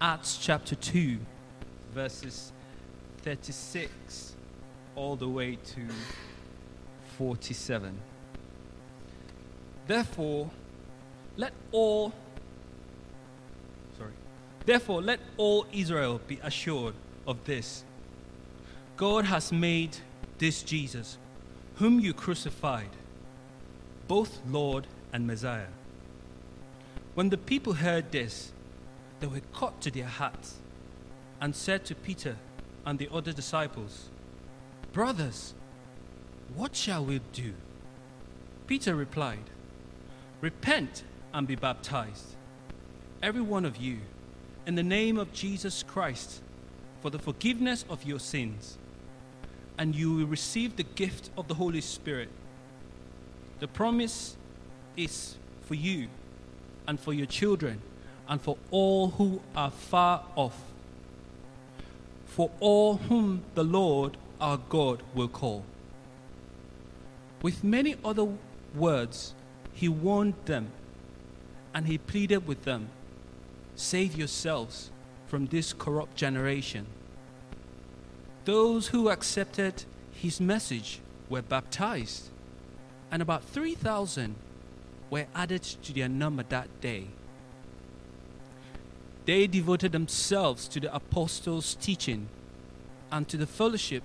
Acts chapter 2, verses 36 all the way to 47. Therefore, let all sorry. Therefore, let all Israel be assured of this. God has made this Jesus, whom you crucified, both Lord and Messiah. When the people heard this, they were cut to their hearts and said to Peter and the other disciples, Brothers, what shall we do? Peter replied, Repent and be baptized, every one of you, in the name of Jesus Christ, for the forgiveness of your sins, and you will receive the gift of the Holy Spirit. The promise is for you and for your children and for all who are far off, for all whom the Lord our God will call. With many other words, he warned them and he pleaded with them Save yourselves from this corrupt generation. Those who accepted his message were baptized, and about 3,000 were added to their number that day. They devoted themselves to the apostles' teaching and to the fellowship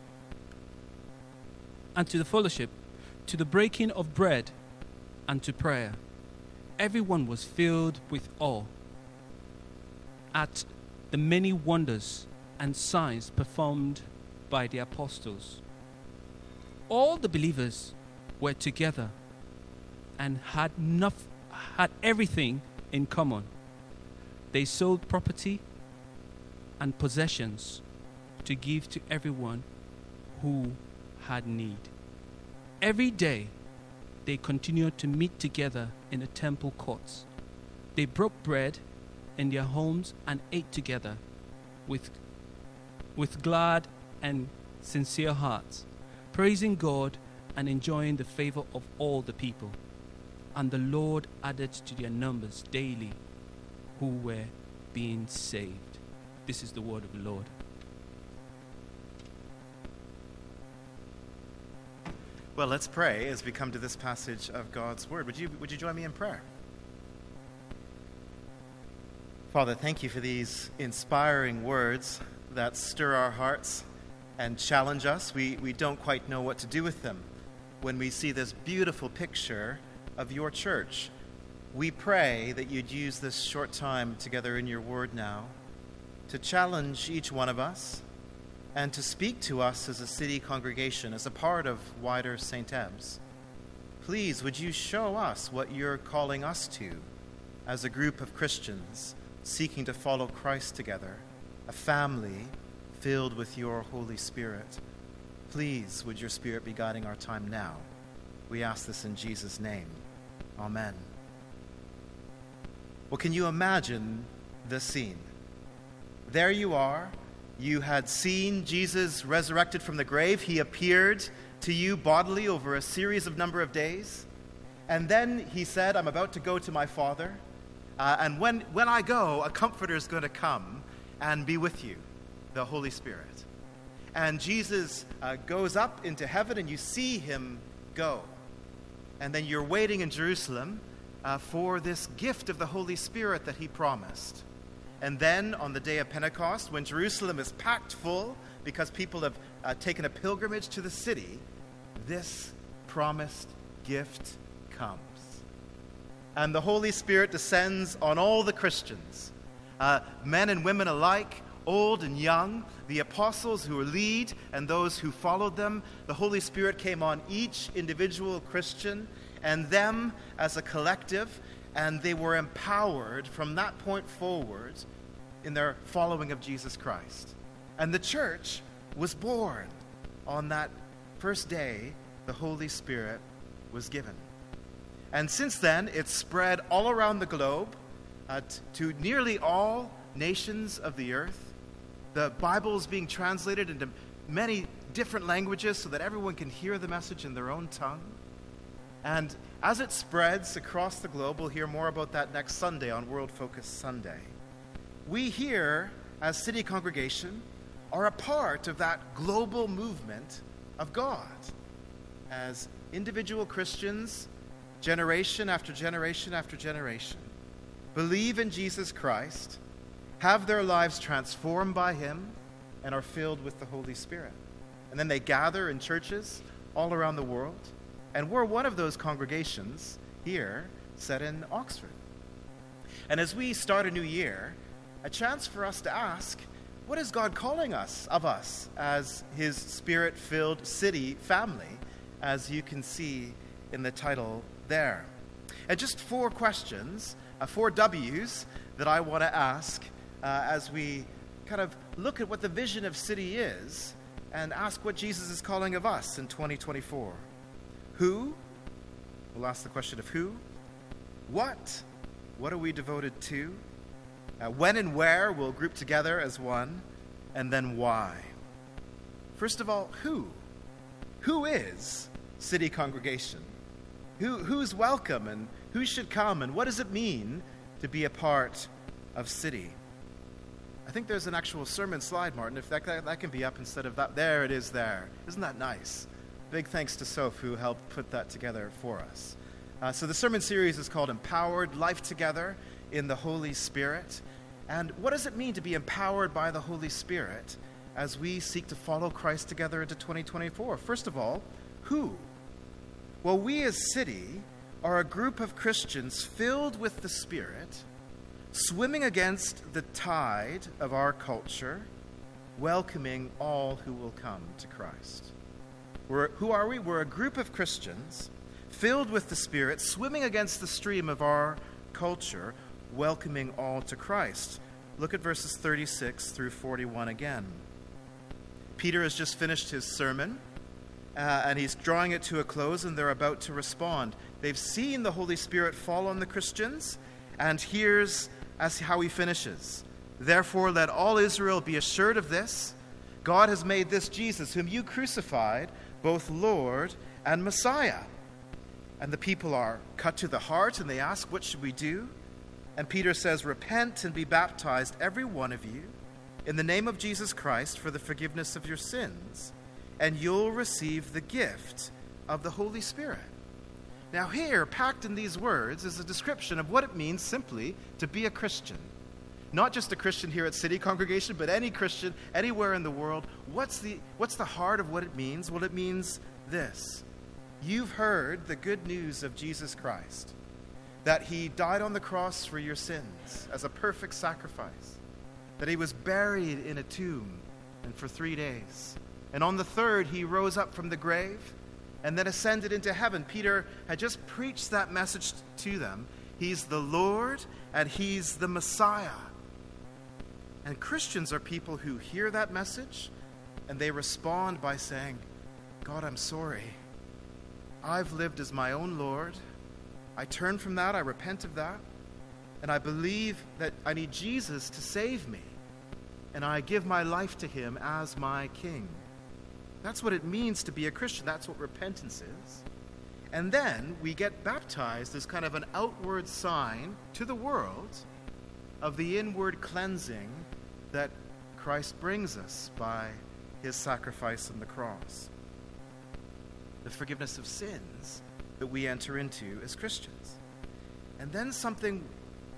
and to the fellowship, to the breaking of bread and to prayer. Everyone was filled with awe at the many wonders and signs performed by the apostles. All the believers were together and had, enough, had everything in common. They sold property and possessions to give to everyone who had need. Every day, they continued to meet together in the temple courts. They broke bread in their homes and ate together with, with glad and sincere hearts, praising God and enjoying the favor of all the people. And the Lord added to their numbers daily who were being saved. This is the word of the Lord. Well, let's pray as we come to this passage of God's Word. Would you, would you join me in prayer? Father, thank you for these inspiring words that stir our hearts and challenge us. We, we don't quite know what to do with them when we see this beautiful picture of your church. We pray that you'd use this short time together in your Word now to challenge each one of us and to speak to us as a city congregation, as a part of wider St. Ebbe's. Please, would you show us what you're calling us to as a group of Christians seeking to follow Christ together, a family filled with your Holy Spirit? Please, would your Spirit be guiding our time now? We ask this in Jesus' name. Amen. Well, can you imagine the scene? There you are you had seen Jesus resurrected from the grave. He appeared to you bodily over a series of number of days. And then he said, I'm about to go to my Father. Uh, and when, when I go, a comforter is going to come and be with you, the Holy Spirit. And Jesus uh, goes up into heaven, and you see him go. And then you're waiting in Jerusalem uh, for this gift of the Holy Spirit that he promised. And then on the day of Pentecost, when Jerusalem is packed full because people have uh, taken a pilgrimage to the city, this promised gift comes. And the Holy Spirit descends on all the Christians, uh, men and women alike, old and young, the apostles who lead and those who followed them. The Holy Spirit came on each individual Christian and them as a collective, and they were empowered from that point forward in their following of Jesus Christ. And the church was born on that first day the Holy Spirit was given. And since then, it's spread all around the globe uh, t- to nearly all nations of the earth. The Bible is being translated into many different languages so that everyone can hear the message in their own tongue. And as it spreads across the globe, we'll hear more about that next Sunday on World Focus Sunday. we here, as city congregation, are a part of that global movement of God. As individual Christians, generation after generation after generation, believe in Jesus Christ, have their lives transformed by Him, and are filled with the Holy Spirit. And then they gather in churches all around the world. And we're one of those congregations here set in Oxford. And as we start a new year, a chance for us to ask, what is God calling us of us as his spirit filled city family, as you can see in the title there? And just four questions, uh, four W's that I want to ask uh, as we kind of look at what the vision of city is and ask what Jesus is calling of us in 2024. Who? We'll ask the question of who. What? What are we devoted to? Uh, when and where we'll group together as one, and then why. First of all, who? Who is city congregation? Who, who's welcome and who should come, and what does it mean to be a part of city? I think there's an actual sermon slide, Martin. If that, that, that can be up instead of that, there it is there. Isn't that nice? Big thanks to Soph who helped put that together for us. Uh, so the sermon series is called Empowered Life Together in the Holy Spirit. And what does it mean to be empowered by the Holy Spirit as we seek to follow Christ together into 2024? First of all, who? Well, we as City are a group of Christians filled with the Spirit, swimming against the tide of our culture, welcoming all who will come to Christ. We're, who are we? We're a group of Christians filled with the Spirit, swimming against the stream of our culture, welcoming all to Christ. Look at verses 36 through 41 again. Peter has just finished his sermon, uh, and he's drawing it to a close, and they're about to respond. They've seen the Holy Spirit fall on the Christians, and here's as how he finishes. Therefore, let all Israel be assured of this God has made this Jesus, whom you crucified, both Lord and Messiah. And the people are cut to the heart and they ask, What should we do? And Peter says, Repent and be baptized, every one of you, in the name of Jesus Christ for the forgiveness of your sins, and you'll receive the gift of the Holy Spirit. Now, here, packed in these words, is a description of what it means simply to be a Christian. Not just a Christian here at City Congregation, but any Christian anywhere in the world. What's the, what's the heart of what it means? Well, it means this You've heard the good news of Jesus Christ that he died on the cross for your sins as a perfect sacrifice, that he was buried in a tomb and for three days. And on the third, he rose up from the grave and then ascended into heaven. Peter had just preached that message to them. He's the Lord and he's the Messiah. And Christians are people who hear that message and they respond by saying, God, I'm sorry. I've lived as my own Lord. I turn from that, I repent of that, and I believe that I need Jesus to save me, and I give my life to him as my king. That's what it means to be a Christian. That's what repentance is. And then we get baptized as kind of an outward sign to the world of the inward cleansing that Christ brings us by his sacrifice on the cross. The forgiveness of sins that we enter into as Christians. And then something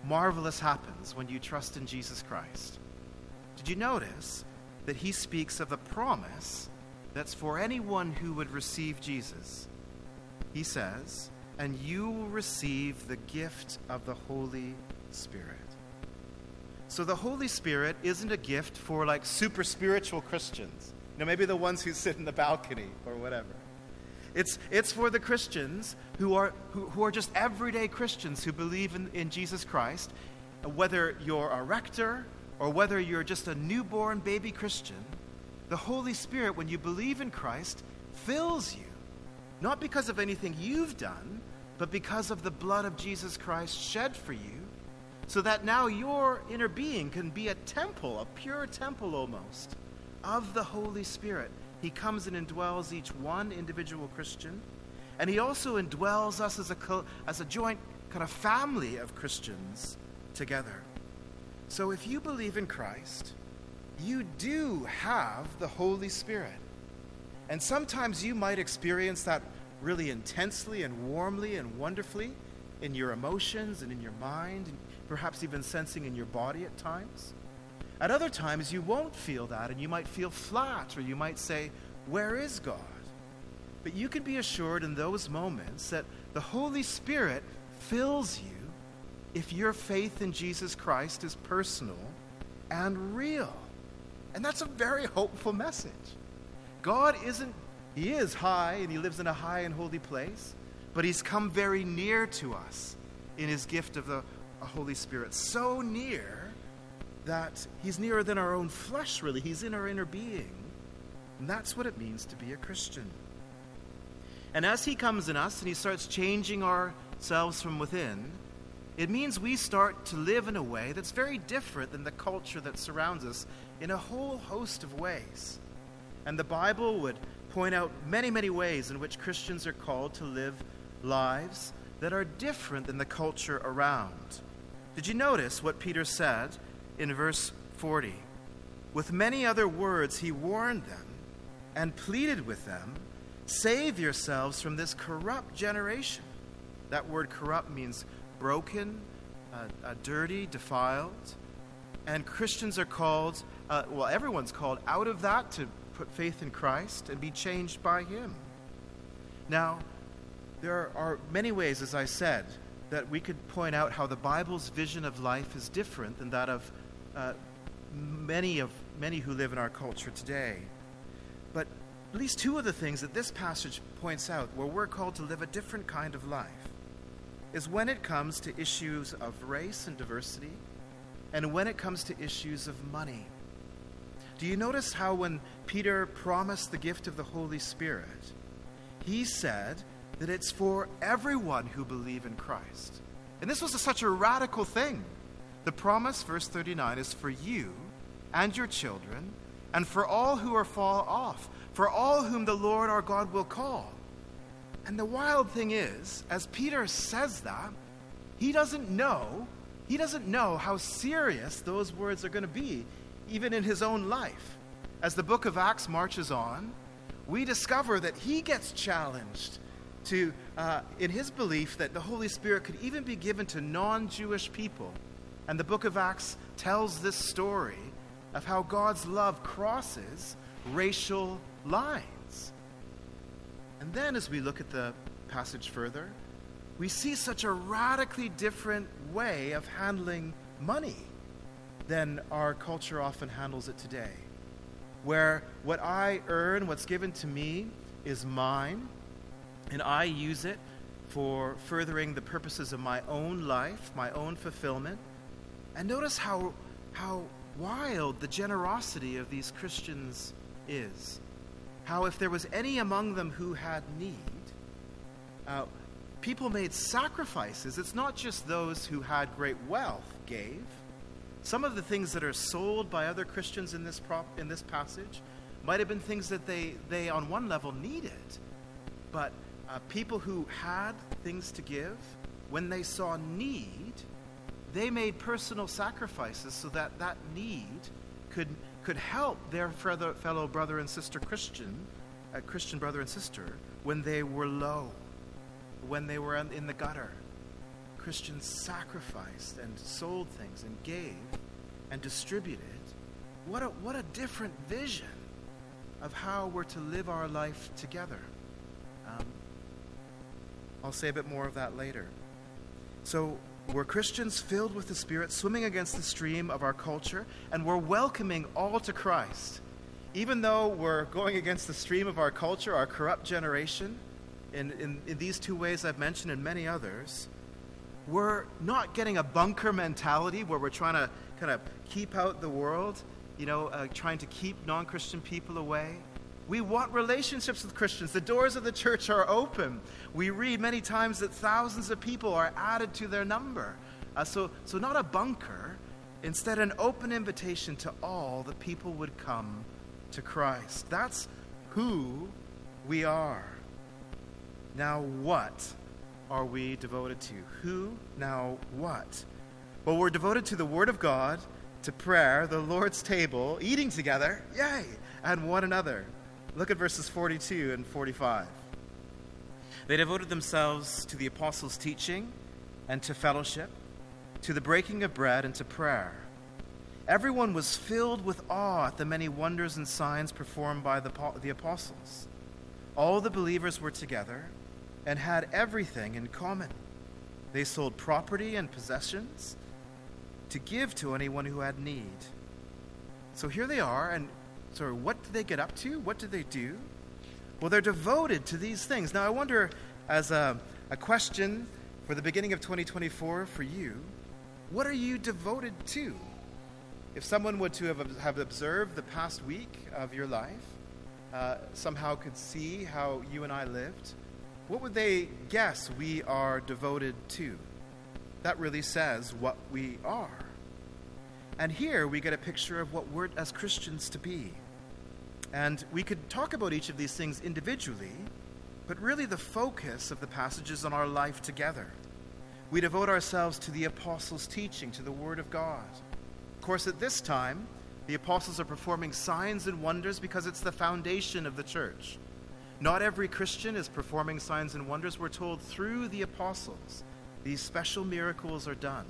marvelous happens when you trust in Jesus Christ. Did you notice that he speaks of a promise that's for anyone who would receive Jesus? He says, and you will receive the gift of the Holy Spirit. So the Holy Spirit isn't a gift for like super spiritual Christians. You know, maybe the ones who sit in the balcony or whatever. It's, it's for the Christians who are, who, who are just everyday Christians who believe in, in Jesus Christ. Whether you're a rector or whether you're just a newborn baby Christian, the Holy Spirit, when you believe in Christ, fills you. Not because of anything you've done, but because of the blood of Jesus Christ shed for you, so that now your inner being can be a temple, a pure temple almost, of the Holy Spirit. He comes and indwells each one individual Christian. And he also indwells us as a, as a joint kind of family of Christians together. So if you believe in Christ, you do have the Holy Spirit. And sometimes you might experience that really intensely and warmly and wonderfully in your emotions and in your mind, and perhaps even sensing in your body at times. At other times, you won't feel that, and you might feel flat, or you might say, Where is God? But you can be assured in those moments that the Holy Spirit fills you if your faith in Jesus Christ is personal and real. And that's a very hopeful message. God isn't, He is high and He lives in a high and holy place, but He's come very near to us in His gift of the Holy Spirit. So near that He's nearer than our own flesh, really. He's in our inner being. And that's what it means to be a Christian. And as He comes in us and He starts changing ourselves from within, it means we start to live in a way that's very different than the culture that surrounds us in a whole host of ways. And the Bible would point out many, many ways in which Christians are called to live lives that are different than the culture around. Did you notice what Peter said in verse 40? With many other words, he warned them and pleaded with them save yourselves from this corrupt generation. That word corrupt means broken, uh, uh, dirty, defiled. And Christians are called, uh, well, everyone's called out of that to put faith in Christ and be changed by Him. Now, there are many ways, as I said, that we could point out how the Bible's vision of life is different than that of uh, many of many who live in our culture today. But at least two of the things that this passage points out, where we're called to live a different kind of life, is when it comes to issues of race and diversity, and when it comes to issues of money. Do you notice how when Peter promised the gift of the Holy Spirit, he said that it's for everyone who believe in Christ. And this was a, such a radical thing. The promise, verse 39, is for you and your children, and for all who are far off, for all whom the Lord our God will call. And the wild thing is, as Peter says that, he doesn't know, he doesn't know how serious those words are going to be, even in his own life. As the book of Acts marches on, we discover that he gets challenged to, uh, in his belief that the Holy Spirit could even be given to non Jewish people. And the book of Acts tells this story of how God's love crosses racial lines. And then, as we look at the passage further, we see such a radically different way of handling money than our culture often handles it today. Where what I earn, what's given to me, is mine, and I use it for furthering the purposes of my own life, my own fulfillment. And notice how, how wild the generosity of these Christians is. How, if there was any among them who had need, uh, people made sacrifices. It's not just those who had great wealth gave. Some of the things that are sold by other Christians in this, prop, in this passage might have been things that they, they, on one level, needed. But uh, people who had things to give, when they saw need, they made personal sacrifices so that that need could, could help their fellow brother and sister Christian, uh, Christian brother and sister, when they were low, when they were in the gutter. Christians sacrificed and sold things and gave and distributed. What a, what a different vision of how we're to live our life together. Um, I'll say a bit more of that later. So, we're Christians filled with the Spirit, swimming against the stream of our culture, and we're welcoming all to Christ. Even though we're going against the stream of our culture, our corrupt generation, in, in, in these two ways I've mentioned and many others, we're not getting a bunker mentality where we're trying to kind of keep out the world, you know, uh, trying to keep non Christian people away. We want relationships with Christians. The doors of the church are open. We read many times that thousands of people are added to their number. Uh, so, so, not a bunker, instead, an open invitation to all that people would come to Christ. That's who we are. Now, what are we devoted to? Who, now, what? Well, we're devoted to the Word of God to prayer, the Lord's table, eating together, yay, and one another. Look at verses 42 and 45. They devoted themselves to the apostles' teaching and to fellowship, to the breaking of bread and to prayer. Everyone was filled with awe at the many wonders and signs performed by the, the apostles. All the believers were together and had everything in common. They sold property and possessions to give to anyone who had need. So here they are, and so what do they get up to? What do they do? Well, they're devoted to these things. Now, I wonder, as a, a question for the beginning of 2024 for you, what are you devoted to? If someone would to have, have observed the past week of your life, uh, somehow could see how you and I lived, what would they guess we are devoted to? That really says what we are. And here we get a picture of what we're as Christians to be. And we could talk about each of these things individually, but really the focus of the passage is on our life together. We devote ourselves to the apostles' teaching, to the Word of God. Of course, at this time, the apostles are performing signs and wonders because it's the foundation of the church. Not every Christian is performing signs and wonders. We're told through the apostles, these special miracles are done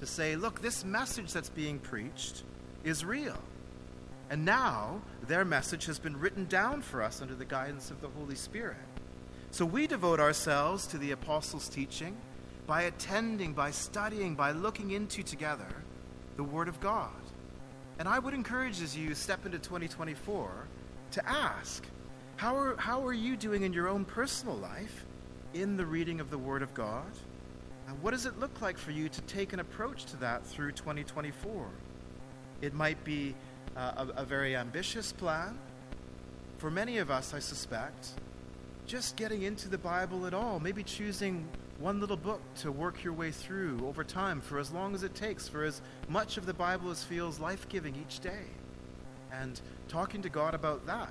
to say, look, this message that's being preached is real. And now their message has been written down for us under the guidance of the Holy Spirit. So we devote ourselves to the apostles' teaching by attending, by studying, by looking into together the Word of God. And I would encourage as you step into 2024 to ask, how are, how are you doing in your own personal life in the reading of the Word of God? And what does it look like for you to take an approach to that through 2024? It might be uh, a, a very ambitious plan. For many of us, I suspect, just getting into the Bible at all, maybe choosing one little book to work your way through over time for as long as it takes, for as much of the Bible as feels life giving each day, and talking to God about that.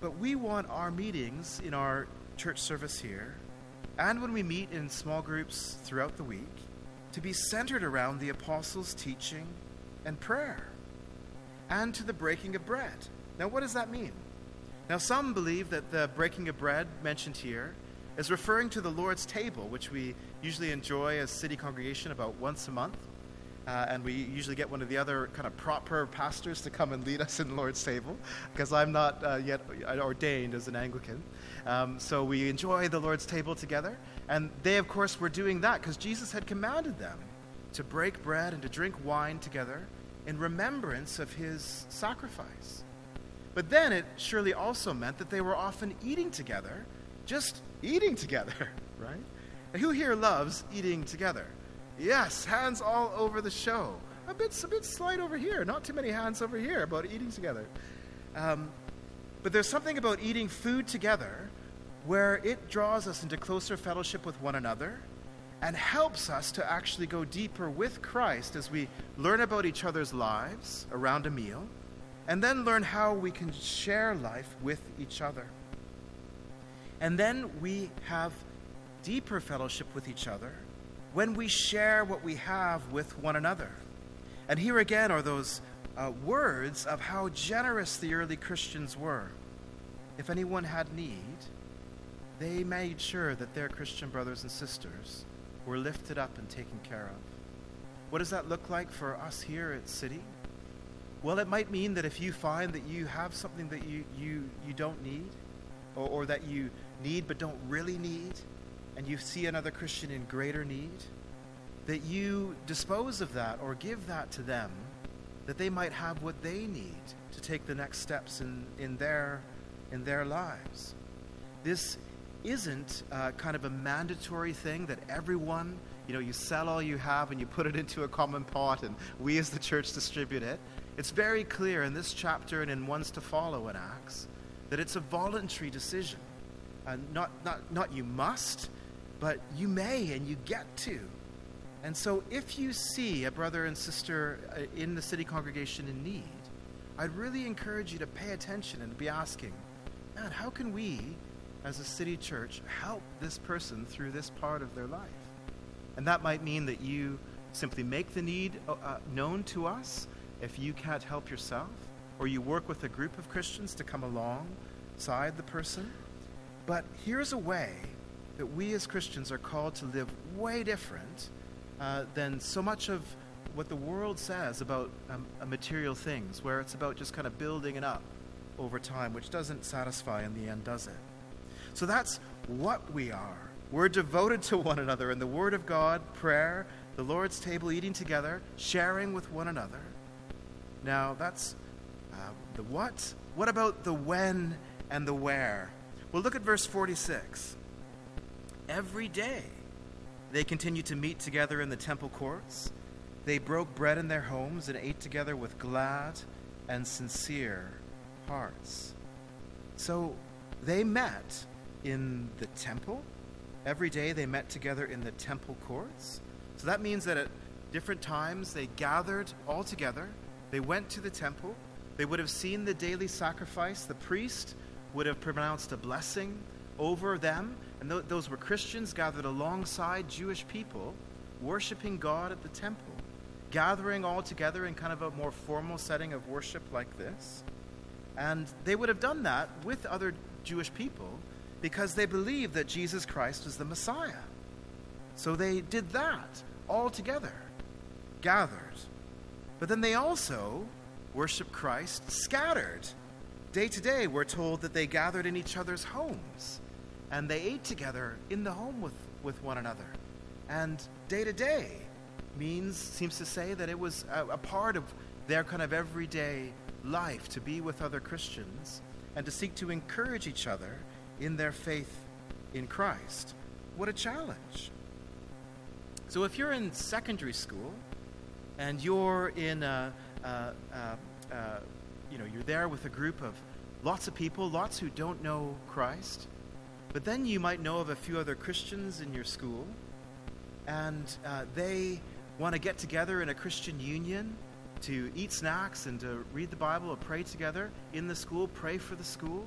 But we want our meetings in our church service here, and when we meet in small groups throughout the week, to be centered around the apostles' teaching and prayer and to the breaking of bread. Now, what does that mean? Now, some believe that the breaking of bread mentioned here is referring to the Lord's table, which we usually enjoy as city congregation about once a month. Uh, and we usually get one of the other kind of proper pastors to come and lead us in the Lord's table, because I'm not uh, yet ordained as an Anglican. Um, so we enjoy the Lord's table together. And they, of course, were doing that because Jesus had commanded them to break bread and to drink wine together in remembrance of his sacrifice. But then it surely also meant that they were often eating together, just eating together, right? who here loves eating together? Yes, hands all over the show. A bit, a bit slight over here. Not too many hands over here about eating together. Um, but there's something about eating food together where it draws us into closer fellowship with one another and helps us to actually go deeper with Christ as we learn about each other's lives around a meal and then learn how we can share life with each other. And then we have deeper fellowship with each other when we share what we have with one another. And here again are those uh, words of how generous the early Christians were. If anyone had need, they made sure that their Christian brothers and sisters were lifted up and taken care of. What does that look like for us here at City? Well, it might mean that if you find that you have something that you, you, you don't need, or, or that you need but don't really need, and you see another Christian in greater need, that you dispose of that or give that to them, that they might have what they need to take the next steps in, in, their, in their lives. This isn't uh, kind of a mandatory thing that everyone, you know, you sell all you have and you put it into a common pot and we as the church distribute it. It's very clear in this chapter and in ones to follow in Acts that it's a voluntary decision. Uh, not, not, not you must, but you may and you get to. And so if you see a brother and sister uh, in the city congregation in need, I'd really encourage you to pay attention and be asking, man, how can we as a city church help this person through this part of their life. And that might mean that you simply make the need uh, uh, known to us if you can't help yourself, or you work with a group of Christians to come alongside the person. But here's a way that we as Christians are called to live way different uh, than so much of what the world says about um, uh, material things, where it's about just kind of building it up over time, which doesn't satisfy in the end, does it? So that's what we are. We're devoted to one another in the Word of God, prayer, the Lord's table, eating together, sharing with one another. Now, that's uh, the what. What about the when and the where? Well, look at verse 46. Every day they continued to meet together in the temple courts. They broke bread in their homes and ate together with glad and sincere hearts. So they met in the temple. Every day they met together in the temple courts. So that means that at different times they gathered all together. They went to the temple. They would have seen the daily sacrifice. The priest would have pronounced a blessing over them. And th- those were Christians gathered alongside Jewish people, worshiping God at the temple, gathering all together in kind of a more formal setting of worship like this. And they would have done that with other Jewish people because they believed that Jesus Christ was the Messiah. So they did that all together, gathered. But then they also worshiped Christ scattered. Day to day, we're told that they gathered in each other's homes and they ate together in the home with, with one another. And day to day means, seems to say that it was a, a part of their kind of everyday life to be with other Christians and to seek to encourage each other in their faith in Christ. What a challenge. So, if you're in secondary school and you're in a, a, a, a, you know, you're there with a group of lots of people, lots who don't know Christ, but then you might know of a few other Christians in your school, and uh, they want to get together in a Christian union to eat snacks and to read the Bible or pray together in the school, pray for the school.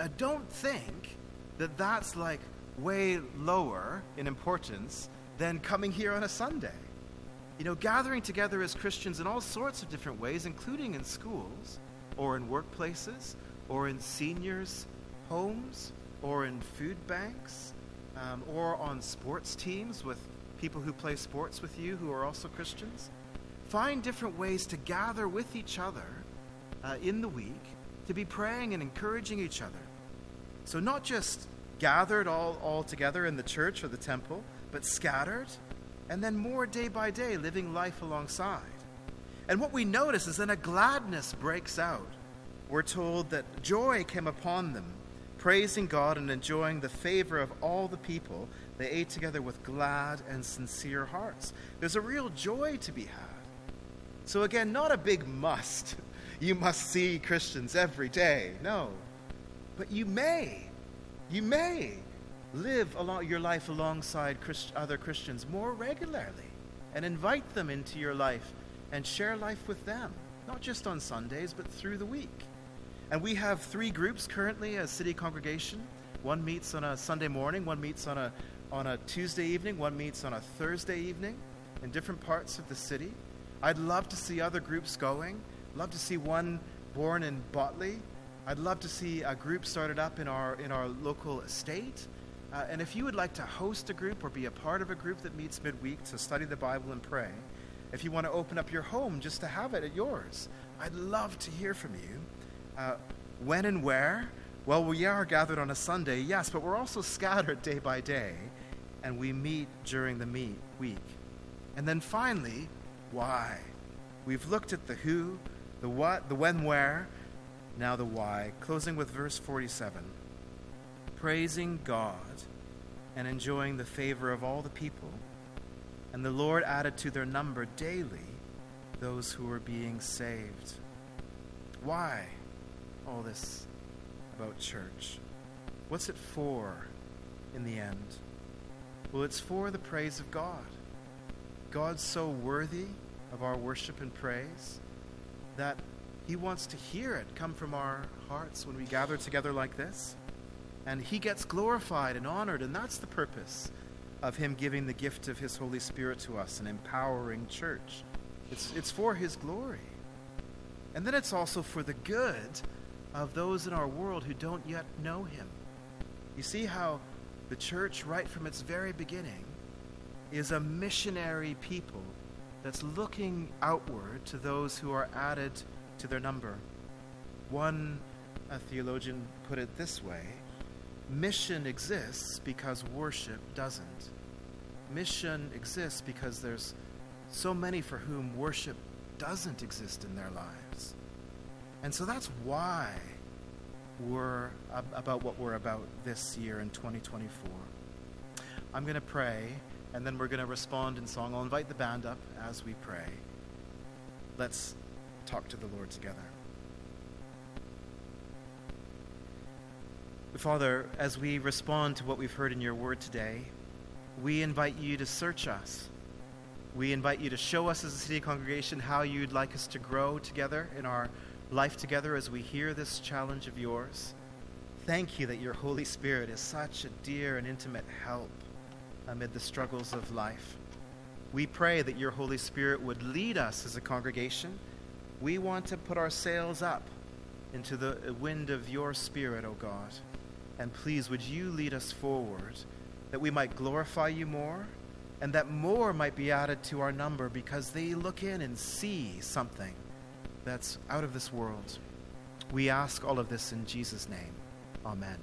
I don't think that that's like way lower in importance than coming here on a Sunday. You know, gathering together as Christians in all sorts of different ways, including in schools or in workplaces or in seniors' homes or in food banks um, or on sports teams with people who play sports with you who are also Christians. Find different ways to gather with each other uh, in the week to be praying and encouraging each other. So, not just gathered all, all together in the church or the temple, but scattered, and then more day by day, living life alongside. And what we notice is then a gladness breaks out. We're told that joy came upon them, praising God and enjoying the favor of all the people. They ate together with glad and sincere hearts. There's a real joy to be had. So, again, not a big must. You must see Christians every day. No. But you may. You may live along, your life alongside Christ, other Christians more regularly and invite them into your life and share life with them, not just on Sundays, but through the week. And we have three groups currently as city congregation. One meets on a Sunday morning, one meets on a, on a Tuesday evening, one meets on a Thursday evening in different parts of the city. I'd love to see other groups going. Love to see one born in Botley. I'd love to see a group started up in our in our local state. Uh, and if you would like to host a group or be a part of a group that meets midweek to study the Bible and pray, if you want to open up your home just to have it at yours, I'd love to hear from you. Uh, when and where? Well, we are gathered on a Sunday, yes, but we're also scattered day by day, and we meet during the meet week. And then finally, why. We've looked at the who, the what, the when, where, now the why. Closing with verse 47 Praising God and enjoying the favor of all the people. And the Lord added to their number daily those who were being saved. Why all this about church? What's it for in the end? Well, it's for the praise of God. God's so worthy of our worship and praise that He wants to hear it come from our hearts when we gather together like this. And He gets glorified and honored, and that's the purpose of Him giving the gift of His Holy Spirit to us and empowering church. It's, it's for His glory. And then it's also for the good of those in our world who don't yet know Him. You see how the church, right from its very beginning, is a missionary people that's looking outward to those who are added to their number. One a theologian put it this way mission exists because worship doesn't. Mission exists because there's so many for whom worship doesn't exist in their lives. And so that's why we're about what we're about this year in 2024. I'm going to pray, and then we're going to respond in song. I'll invite the band up as we pray. Let's talk to the Lord together. Father, as we respond to what we've heard in your word today, we invite you to search us. We invite you to show us as a city congregation how you'd like us to grow together in our life together as we hear this challenge of yours. Thank you that your Holy Spirit is such a dear and intimate help amid the struggles of life. We pray that your Holy Spirit would lead us as a congregation. We want to put our sails up into the wind of your Spirit, O God. And please, would you lead us forward that we might glorify you more and that more might be added to our number because they look in and see something that's out of this world. We ask all of this in Jesus' name. Amen.